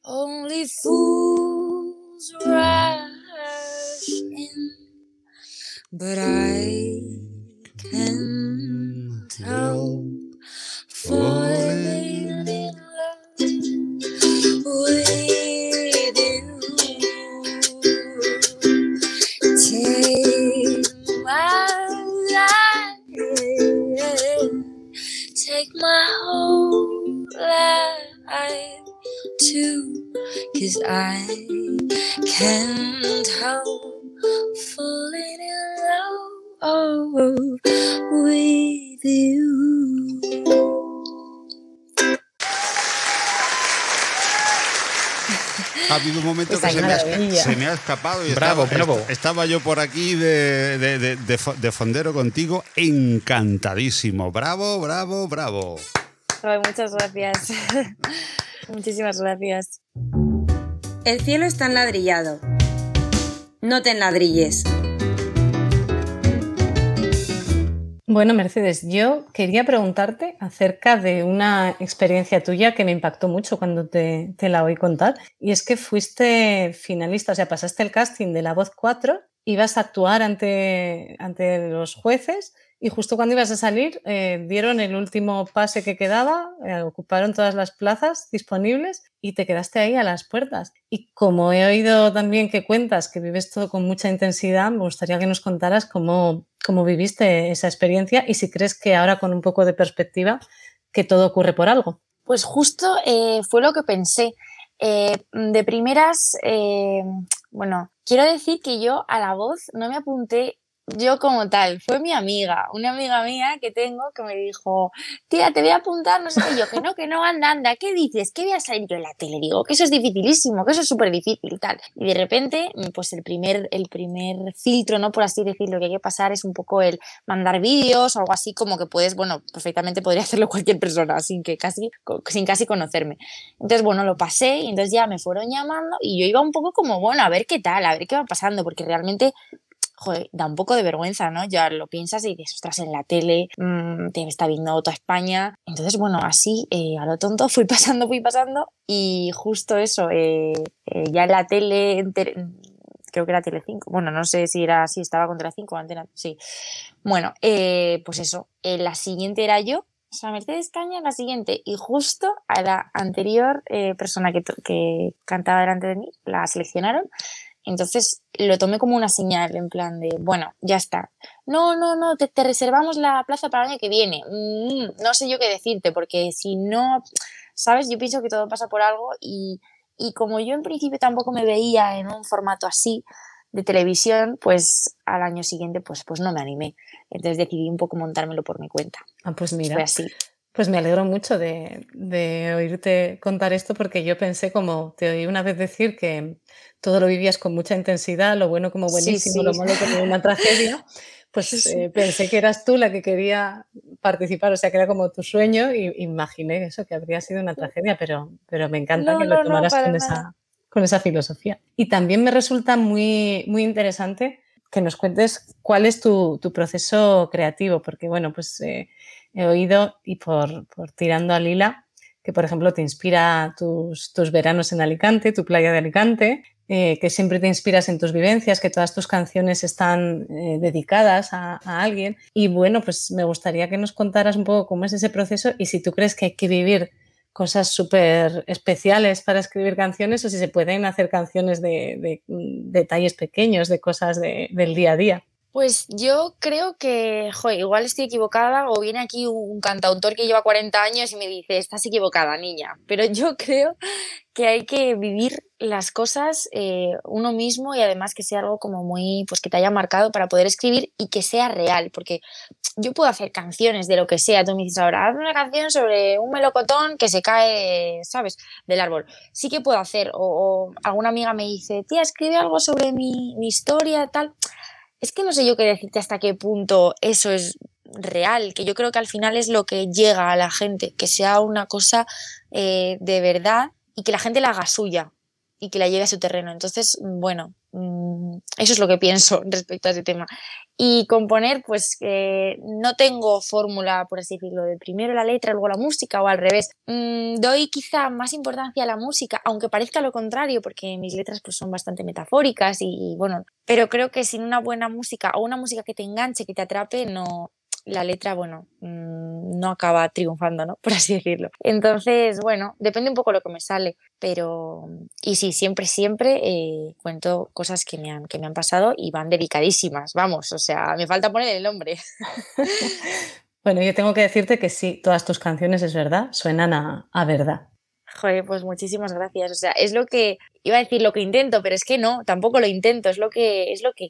only fools rush in, but I escapado y Bravo, estaba, bravo. est- estaba yo por aquí de, de- de- de fo- de fondero contigo, encantadísimo. Bravo, bravo, bravo. Ay, muchas gracias. Muchísimas gracias. El cielo está enladrillado. No te enladrilles. Bueno, Mercedes, yo quería preguntarte acerca de una experiencia tuya que me impactó mucho cuando te, te la oí contar. Y es que fuiste finalista, o sea, pasaste el casting de La Voz 4, ibas a actuar ante, ante los jueces y justo cuando ibas a salir eh, dieron el último pase que quedaba, eh, ocuparon todas las plazas disponibles y te quedaste ahí a las puertas. Y como he oído también que cuentas que vives todo con mucha intensidad, me gustaría que nos contaras cómo, cómo viviste esa experiencia y si crees que ahora con un poco de perspectiva que todo ocurre por algo. Pues justo eh, fue lo que pensé. De primeras, bueno, quiero decir que yo a la voz no me apunté yo como tal, fue mi amiga, una amiga mía que tengo que me dijo, tía, te voy a apuntar, no sé qué, yo, que no, que no, anda, anda, ¿qué dices? ¿Qué voy a salir yo en la tele? Digo, que eso es dificilísimo, que eso es súper difícil, tal. Y de repente, pues el primer, el primer filtro, ¿no? Por así decirlo, que hay que pasar es un poco el mandar vídeos o algo así como que puedes, bueno, perfectamente podría hacerlo cualquier persona sin que casi, sin casi conocerme. Entonces, bueno, lo pasé y entonces ya me fueron llamando y yo iba un poco como, bueno, a ver qué tal, a ver qué va pasando, porque realmente joder, da un poco de vergüenza, ¿no? Ya lo piensas y dices, ostras, en la tele mmm, te está viendo toda España. Entonces, bueno, así eh, a lo tonto fui pasando, fui pasando y justo eso, eh, eh, ya en la tele, creo que era Telecinco, bueno, no sé si era si estaba con Telecinco o Antena, sí. Bueno, eh, pues eso, la siguiente era yo, o sea, Mercedes Caña la siguiente y justo a la anterior eh, persona que, que cantaba delante de mí la seleccionaron entonces lo tomé como una señal, en plan de, bueno, ya está. No, no, no, te, te reservamos la plaza para el año que viene. Mm, no sé yo qué decirte, porque si no, ¿sabes? Yo pienso que todo pasa por algo y, y como yo en principio tampoco me veía en un formato así de televisión, pues al año siguiente pues, pues no me animé. Entonces decidí un poco montármelo por mi cuenta. Ah, pues mira. Fue así. Pues me alegro mucho de, de, oírte contar esto porque yo pensé como te oí una vez decir que todo lo vivías con mucha intensidad, lo bueno como buenísimo, sí, sí. lo malo como una tragedia. Pues sí, eh, pensé que eras tú la que quería participar, o sea que era como tu sueño y imaginé eso, que habría sido una tragedia, pero, pero me encanta no, que lo no, tomaras no, con, esa, con esa filosofía. Y también me resulta muy, muy interesante que nos cuentes cuál es tu, tu proceso creativo, porque bueno, pues eh, he oído y por, por, tirando a Lila, que por ejemplo te inspira tus, tus veranos en Alicante, tu playa de Alicante, eh, que siempre te inspiras en tus vivencias, que todas tus canciones están eh, dedicadas a, alguien. Y bueno, pues me gustaría que nos contaras un poco cómo es ese proceso y si tú crees que hay que vivir cosas súper especiales para escribir canciones o si se pueden hacer canciones de, de detalles pequeños, de cosas de, del día a día. Pues yo creo que, joder, igual estoy equivocada o viene aquí un cantautor que lleva 40 años y me dice, estás equivocada, niña. Pero yo creo que hay que vivir las cosas eh, uno mismo y además que sea algo como muy, pues que te haya marcado para poder escribir y que sea real, porque yo puedo hacer canciones de lo que sea. Tú me dices ahora, haz una canción sobre un melocotón que se cae, ¿sabes?, del árbol. Sí que puedo hacer. O, alguna amiga me dice, tía, escribe algo sobre mi, mi historia, tal. Es que no sé yo qué decirte hasta qué punto eso es real, que yo creo que al final es lo que llega a la gente, que sea una cosa eh, de verdad y que la gente la haga suya y que la lleve a su terreno. Entonces, bueno, mm, eso es lo que pienso respecto a ese tema. Y componer, pues no tengo fórmula, por así decirlo, de primero la letra, luego la música o al revés. Mm, doy quizá más importancia a la música, aunque parezca lo contrario, porque mis letras pues, son bastante metafóricas y, bueno, pero creo que sin una buena música o una música que te enganche, que te atrape, no, la letra, bueno, mm, no acaba triunfando, ¿no? Por así decirlo. Entonces, bueno, depende un poco lo que me sale, pero, y sí, siempre, siempre eh, cuento cosas que me, han, que me han pasado y van dedicadísimas, vamos, o sea, me falta poner el nombre. bueno, yo tengo que decirte que sí, todas tus canciones, es verdad, suenan a, a verdad. Joder, pues muchísimas gracias. O sea, es lo que iba a decir lo que intento, pero es que no, tampoco lo intento, es lo que es lo que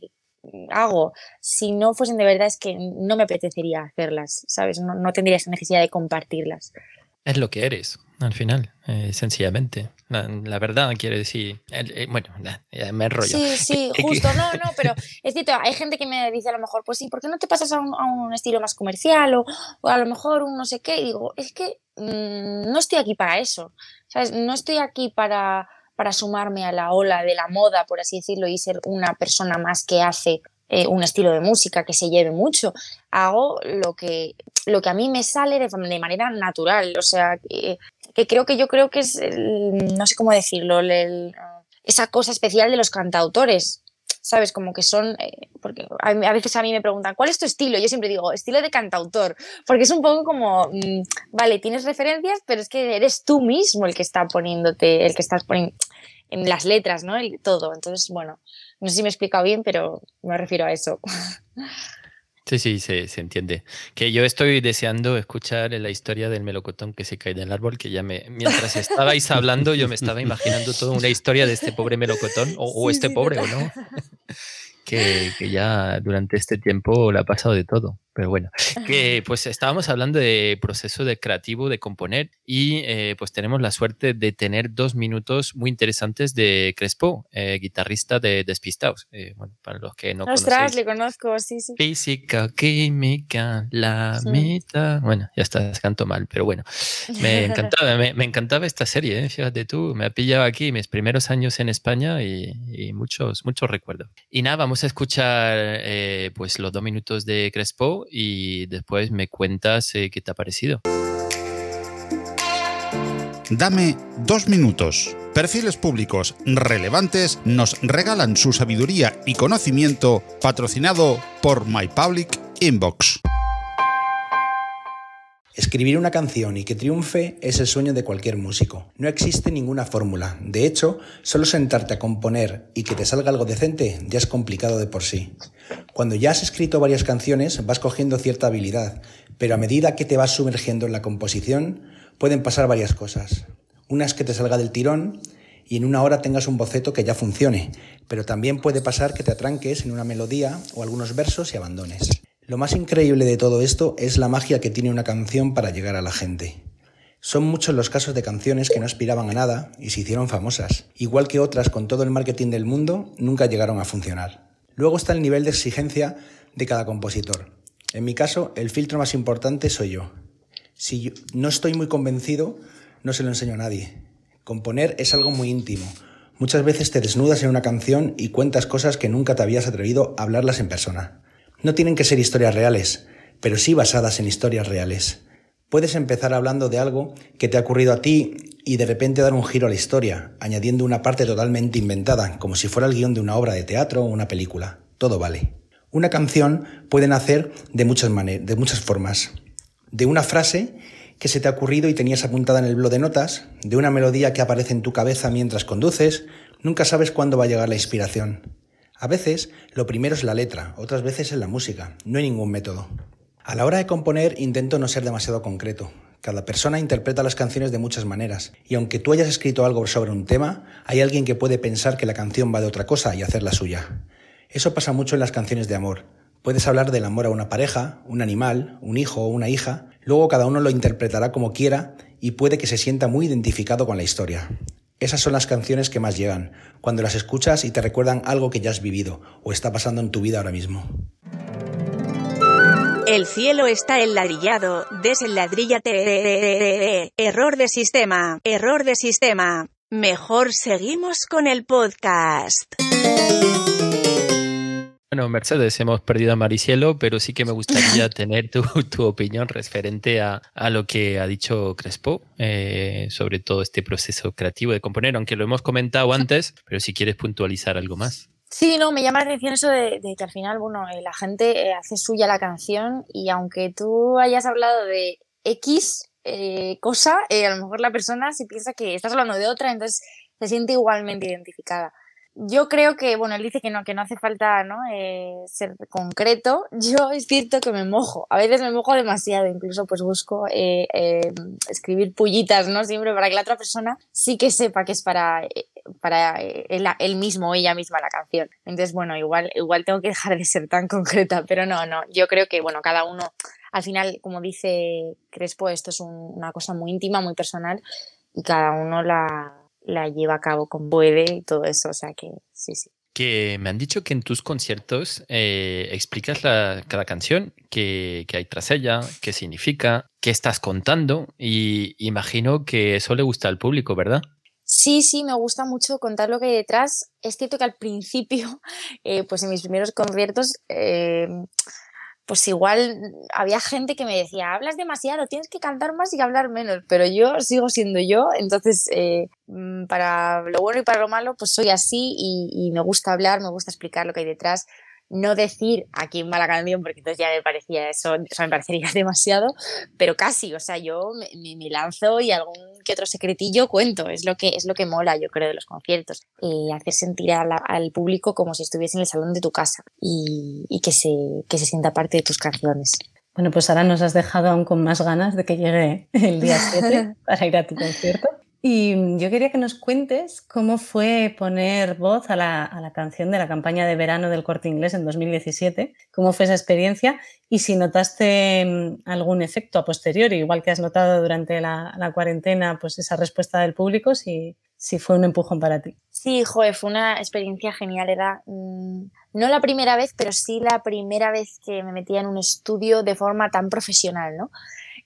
hago, si no fuesen de verdad es que no me apetecería hacerlas, ¿sabes? No, no tendría esa necesidad de compartirlas. Es lo que eres, al final, eh, sencillamente. La, verdad quiere decir, eh, bueno, me enrollo. Sí, sí, justo, no, no, pero es cierto, hay gente que me dice a lo mejor, pues sí, ¿por qué no te pasas a un, estilo más comercial o, a lo mejor un no sé qué? Y digo, es que mm, no estoy aquí para eso, ¿sabes? No estoy aquí para para sumarme a la ola de la moda, por así decirlo, y ser una persona más que hace eh, un estilo de música que se lleve mucho. Hago lo que, lo que a mí me sale de, manera natural. O sea, que, creo que yo creo que es, no sé cómo decirlo, esa cosa especial de los cantautores. ¿Sabes? Como que son, eh, porque a, veces a mí me preguntan, ¿cuál es tu estilo? Yo siempre digo, estilo de cantautor, porque es un poco como, mm, vale, tienes referencias, pero es que eres tú mismo el que está poniéndote, el que estás poniendo en las letras, ¿no? El, todo. Entonces, bueno, no sé si me he explicado bien, pero me refiero a eso. Sí, sí, se, se, entiende. Que yo estoy deseando escuchar la historia del melocotón que se cae del árbol, que ya me, mientras estabais hablando, yo me estaba imaginando toda una historia de este pobre melocotón, o, o este pobre, ¿o no? que, que, ya durante este tiempo le ha pasado de todo. Pero bueno, que pues estábamos hablando de proceso de creativo, de componer, y eh, pues tenemos la suerte de tener dos minutos muy interesantes de Crespo, eh, guitarrista de Despistados. Eh, bueno, para los que no Ostras, le conozco, sí, sí. Física, química, la mitad. Bueno, ya está, canto mal, pero bueno, me encantaba, me, encantaba esta serie, fíjate tú, me ha pillado aquí mis primeros años en España y, y muchos, muchos recuerdos. Y nada, vamos a escuchar pues los dos minutos de Crespo y después me cuentas eh, qué te ha parecido. Dame dos minutos. Perfiles públicos relevantes nos regalan su sabiduría y conocimiento patrocinado por My Public Inbox. Escribir una canción y que triunfe es el sueño de cualquier músico. No existe ninguna fórmula. De hecho, solo sentarte a componer y que te salga algo decente ya es complicado de por sí. Cuando ya has escrito varias canciones vas cogiendo cierta habilidad, pero a medida que te vas sumergiendo en la composición pueden pasar varias cosas. Una es que te salga del tirón y en una hora tengas un boceto que ya funcione, pero también puede pasar que te atranques en una melodía o algunos versos y abandones. Lo más increíble de todo esto es la magia que tiene una canción para llegar a la gente. Son muchos los casos de canciones que no aspiraban a nada y se hicieron famosas, igual que otras con todo el marketing del mundo nunca llegaron a funcionar. Luego está el nivel de exigencia de cada compositor. En mi caso, el filtro más importante soy yo. Si no estoy muy convencido, no se lo enseño a nadie. Componer es algo muy íntimo. Muchas veces te desnudas en una canción y cuentas cosas que nunca te habías atrevido a hablarlas en persona. No tienen que ser historias reales, pero sí basadas en historias reales. Puedes empezar hablando de algo que te ha ocurrido a ti y de repente dar un giro a la historia, añadiendo una parte totalmente inventada, como si fuera el guion de una obra de teatro o una película. Todo vale. Una canción puede nacer de muchas de muchas formas. De una frase que se te ha ocurrido y tenías apuntada en el blog de notas, de una melodía que aparece en tu cabeza mientras conduces, nunca sabes cuándo va a llegar la inspiración. A veces lo primero es la letra, otras veces es la música, no hay ningún método. A la hora de componer intento no ser demasiado concreto. Cada persona interpreta las canciones de muchas maneras, y aunque tú hayas escrito algo sobre un tema, hay alguien que puede pensar que la canción va de otra cosa y hacerla suya. Eso pasa mucho en las canciones de amor. Puedes hablar del amor a una pareja, un animal, un hijo o una hija, luego cada uno lo interpretará como quiera y puede que se sienta muy identificado con la historia. Esas son las canciones que más llegan, cuando las escuchas y te recuerdan algo que ya has vivido o está pasando en tu vida ahora mismo. El cielo está enladrillado, desenladríllate. Error de sistema, error de sistema. Mejor seguimos con el podcast. Bueno, Mercedes, hemos perdido a Maricielo, pero sí que me gustaría tener tu, tu opinión referente a, a, lo que ha dicho Crespo eh, sobre todo este proceso creativo de componer, aunque lo hemos comentado antes, pero si quieres puntualizar algo más. Sí, no, me llama la atención eso de, de que al final, bueno, eh, la gente eh, hace suya la canción y aunque tú hayas hablado de X eh, cosa, a lo mejor la persona si piensa que estás hablando de otra, entonces se siente igualmente identificada. Yo creo que, bueno, él dice que no, que no hace falta ¿no? Eh, ser concreto. Yo es cierto que me mojo. A veces me mojo demasiado. Incluso pues busco eh, eh, escribir pullitas, ¿no? Siempre para que la otra persona sí que sepa que es para, para él, él, mismo o ella misma la canción. Entonces, bueno, igual, igual tengo que dejar de ser tan concreta. Pero no, no. Yo creo que, bueno, cada uno, al final, como dice Crespo, esto es un, una cosa muy íntima, muy personal. Y cada uno la, la lleva a cabo como puede y todo eso, o sea que sí, sí. Que me han dicho que en tus conciertos eh, explicas la, cada canción, qué hay tras ella, qué significa, qué estás contando y imagino que eso le gusta al público, ¿verdad? Sí, sí, me gusta mucho contar lo que hay detrás. Es cierto que al principio, eh, pues en mis primeros conciertos, eh, pues igual había gente que me decía, hablas demasiado, tienes que cantar más y hablar menos, pero yo sigo siendo yo, entonces eh, mm, para lo bueno y para lo malo, pues soy así y, y, me gusta hablar, me gusta explicar lo que hay detrás no decir a quién va la canción, porque entonces ya me parecía eso, eso me parecería demasiado, pero casi, o sea, yo me, me, lanzo y algún que otro secretillo cuento, es lo que, es lo que mola, yo creo, de los conciertos, eh, hacer sentir la, al público como si estuviese en el salón de tu casa y, y que, se, que se sienta parte de tus canciones. Bueno, pues ahora nos has dejado aún con más ganas de que llegue el día 7 para ir a tu concierto. Y yo quería que nos cuentes cómo fue poner voz a la, a la, canción de la campaña de verano del corte inglés en 2017, cómo fue esa experiencia y si notaste mm, algún efecto a posteriori, igual que has notado durante la, la cuarentena, pues esa respuesta del público, si, si, fue un empujón para ti. Sí, joder, fue una experiencia genial. Era mmm, no la primera vez, pero sí la primera vez que me metía en un estudio de forma tan profesional, ¿no?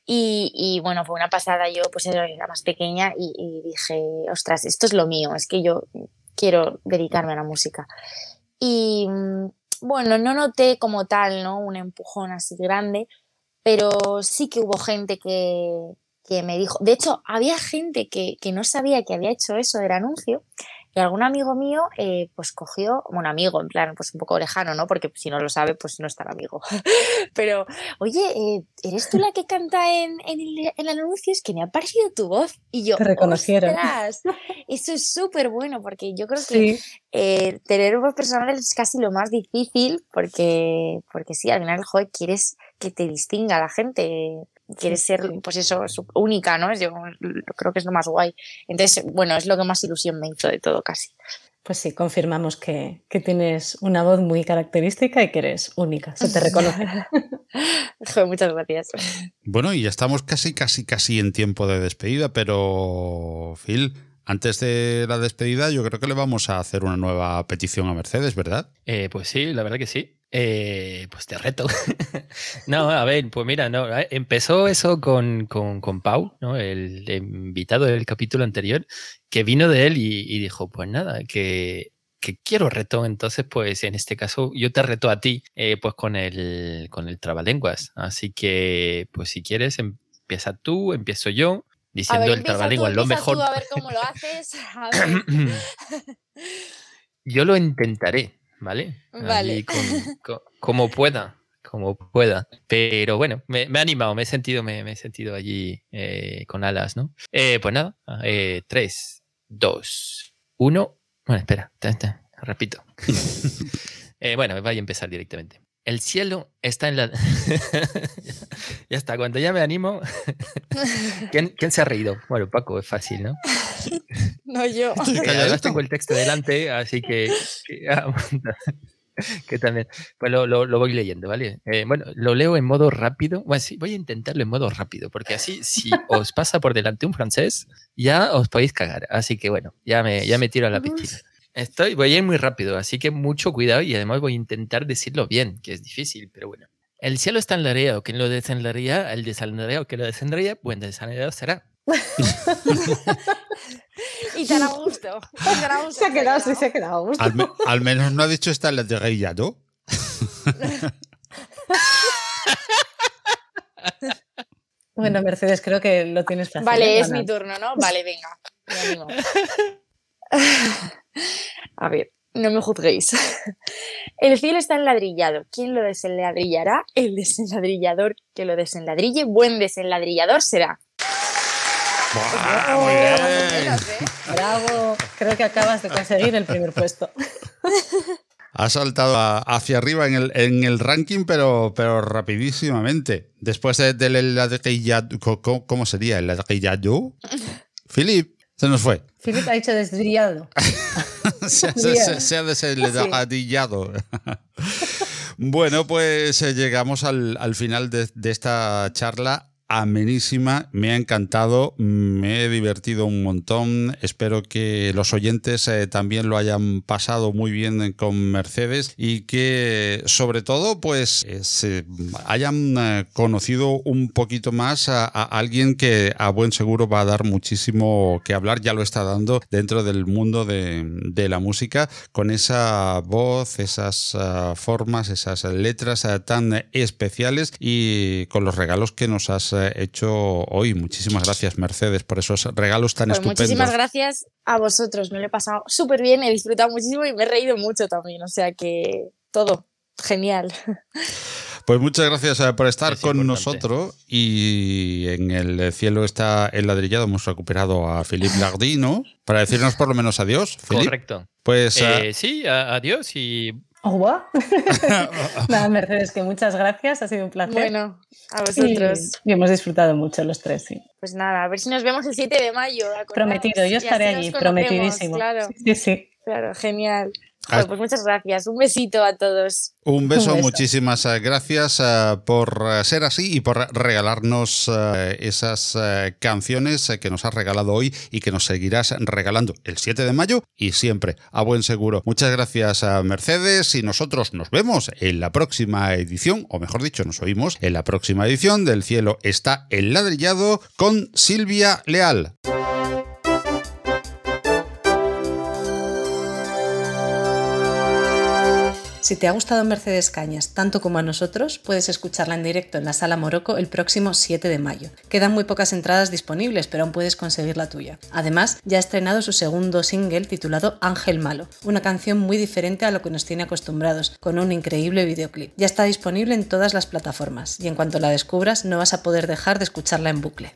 Y, y, bueno, fue una pasada. Yo pues era más pequeña y, y, dije, ostras, esto es lo mío, es que yo quiero dedicarme a la música. Y bueno, no noté como tal, ¿no? Un empujón así grande, pero sí que hubo gente que, que me dijo, de hecho, había gente que, que no sabía que había hecho eso del anuncio y algún amigo mío, eh, pues cogió, bueno, amigo, en plan, pues un poco lejano, ¿no? Porque si no lo sabe, pues no es tan amigo. Pero, oye, eh, ¿eres tú la que canta en, en, el, en, el, anuncio? Es que me ha parecido tu voz. Y yo, Te reconocieron. ¡Ostras! Eso es súper bueno, porque yo creo que sí. eh, tener voz personal es casi lo más difícil, porque, porque sí, al final, joder, quieres que te distinga la gente quieres ser, pues eso, única, ¿no? Yo creo que es lo más guay. Entonces, bueno, es lo que más ilusión me hizo de todo casi. Pues sí, confirmamos que, que tienes una voz muy característica y que eres única, se te reconoce. Muchas gracias. Bueno, y ya estamos casi, casi, casi en tiempo de despedida, pero Phil, antes de la despedida, yo creo que le vamos a hacer una nueva petición a Mercedes, ¿verdad? Eh, pues sí, la verdad que sí. Eh, pues te reto. no, a ver, pues mira, no, empezó eso con, con, con Pau, ¿no? el, invitado del capítulo anterior, que vino de él y, y dijo, pues nada, que, que, quiero reto, entonces pues en este caso yo te reto a ti, eh, pues con el, con el trabalenguas. Así que, pues si quieres, empieza tú, empiezo yo, diciendo ver, el trabalenguas lo mejor. Tú, a ver cómo lo haces. A ver. yo lo intentaré. ¿Vale? Vale. Con, con, como pueda, como pueda. Pero bueno, me, me he animado, me he sentido, me, me he sentido allí eh, con alas, ¿no? Eh, pues nada, eh, 3, 2, 1. Bueno, espera, repito. Eh, bueno, voy a empezar directamente. El cielo está en la... ya está, cuando ya me animo... ¿Quién, ¿Quién, se ha reído? Bueno, Paco, es fácil, ¿no? no, yo. Además tengo el texto delante, así que... que también. Pues lo, lo, lo voy leyendo, ¿vale? Eh, bueno, lo leo en modo rápido. Bueno, sí, voy a intentarlo en modo rápido, porque así, si os pasa por delante un francés, ya os podéis cagar. Así que bueno, ya me, ya me tiro a la piscina. Estoy, voy a ir muy rápido, así que mucho cuidado y además voy a intentar decirlo bien, que es difícil, pero bueno. El cielo está enlareado, quien lo desenlaría, el desenlareado que lo desenlaría, buen desenlareado será. y te hará gusto. te hará gusto, Se ha quedado, sí, se ha quedado a gusto. Al, me- al menos no ha dicho esta la de ya, ¿no? Bueno, Mercedes, creo que lo tienes fácil. Vale, ¿eh? es mi turno, ¿no? Vale, venga. A ver, no me juzguéis. El cielo está enladrillado. ¿Quién lo desenladrillará? El desenladrillador que lo desenladrille. Buen desenladrillador será. Buah, muy bien. Bravo. Creo que acabas de conseguir el primer puesto. Ha saltado a- hacia arriba en el, en el ranking, pero, pero rapidísimamente. Después de- del ladrillado, co- co- ¿cómo sería? ¿El ladrillado? Philip, se nos fue. Philip ha dicho desbrillado. se, se- se- se ha desenladrillado. bueno, pues eh, llegamos al, al final de, de esta charla amenísima, me ha encantado, me he divertido un montón, espero que los oyentes eh, también lo hayan pasado muy bien con Mercedes y que sobre todo pues eh, se hayan eh, conocido un poquito más a, alguien que a buen seguro va a dar muchísimo que hablar, ya lo está dando dentro del mundo de, de la música con esa voz, esas ah, formas, esas letras ah, tan especiales y con los regalos que nos has eh, hecho hoy. Muchísimas gracias Mercedes por esos regalos tan Pues estupendos. muchísimas gracias a vosotros. Me lo he pasado súper bien, he disfrutado muchísimo y me he reído mucho también. O sea que todo. Genial. Pues muchas gracias eh, por estar Es con importante. nosotros y en el cielo está el ladrillado. Hemos recuperado a Philippe Lardino para decirnos por lo menos adiós. Philippe. Correcto. Pues eh, sí, adiós y Oh. Nada, Mercedes, que muchas gracias. Ha sido un placer. Bueno, a y, vosotros. y hemos disfrutado mucho los tres, sí. Pues nada, a ver si nos vemos el 7 de mayo. acordaos. Prometido, yo estaré allí, prometidísimo. Claro, Sí, sí. claro, genial. Ah. Joder, pues muchas gracias. Un besito a todos. un beso, Un beso. muchísimas eh, gracias eh, por eh, ser así y por regalarnos esas canciones que nos has regalado hoy y que nos seguirás regalando el 7 de mayo y siempre, a buen seguro. Muchas gracias a Mercedes y nosotros nos vemos en la próxima edición, o mejor dicho, nos oímos en la próxima edición del Cielo está el ladrillado con Silvia Leal. Si te ha gustado Mercedes Cañas tanto como a nosotros, puedes escucharla en directo en la Sala Morocco el próximo 7 de mayo. Quedan muy pocas entradas disponibles, pero aún puedes conseguir la tuya. Además, ya ha estrenado su segundo single titulado Ángel Malo, una canción muy diferente a lo que nos tiene acostumbrados, con un increíble videoclip. Ya está disponible en todas las plataformas y en cuanto la descubras no vas a poder dejar de escucharla en bucle.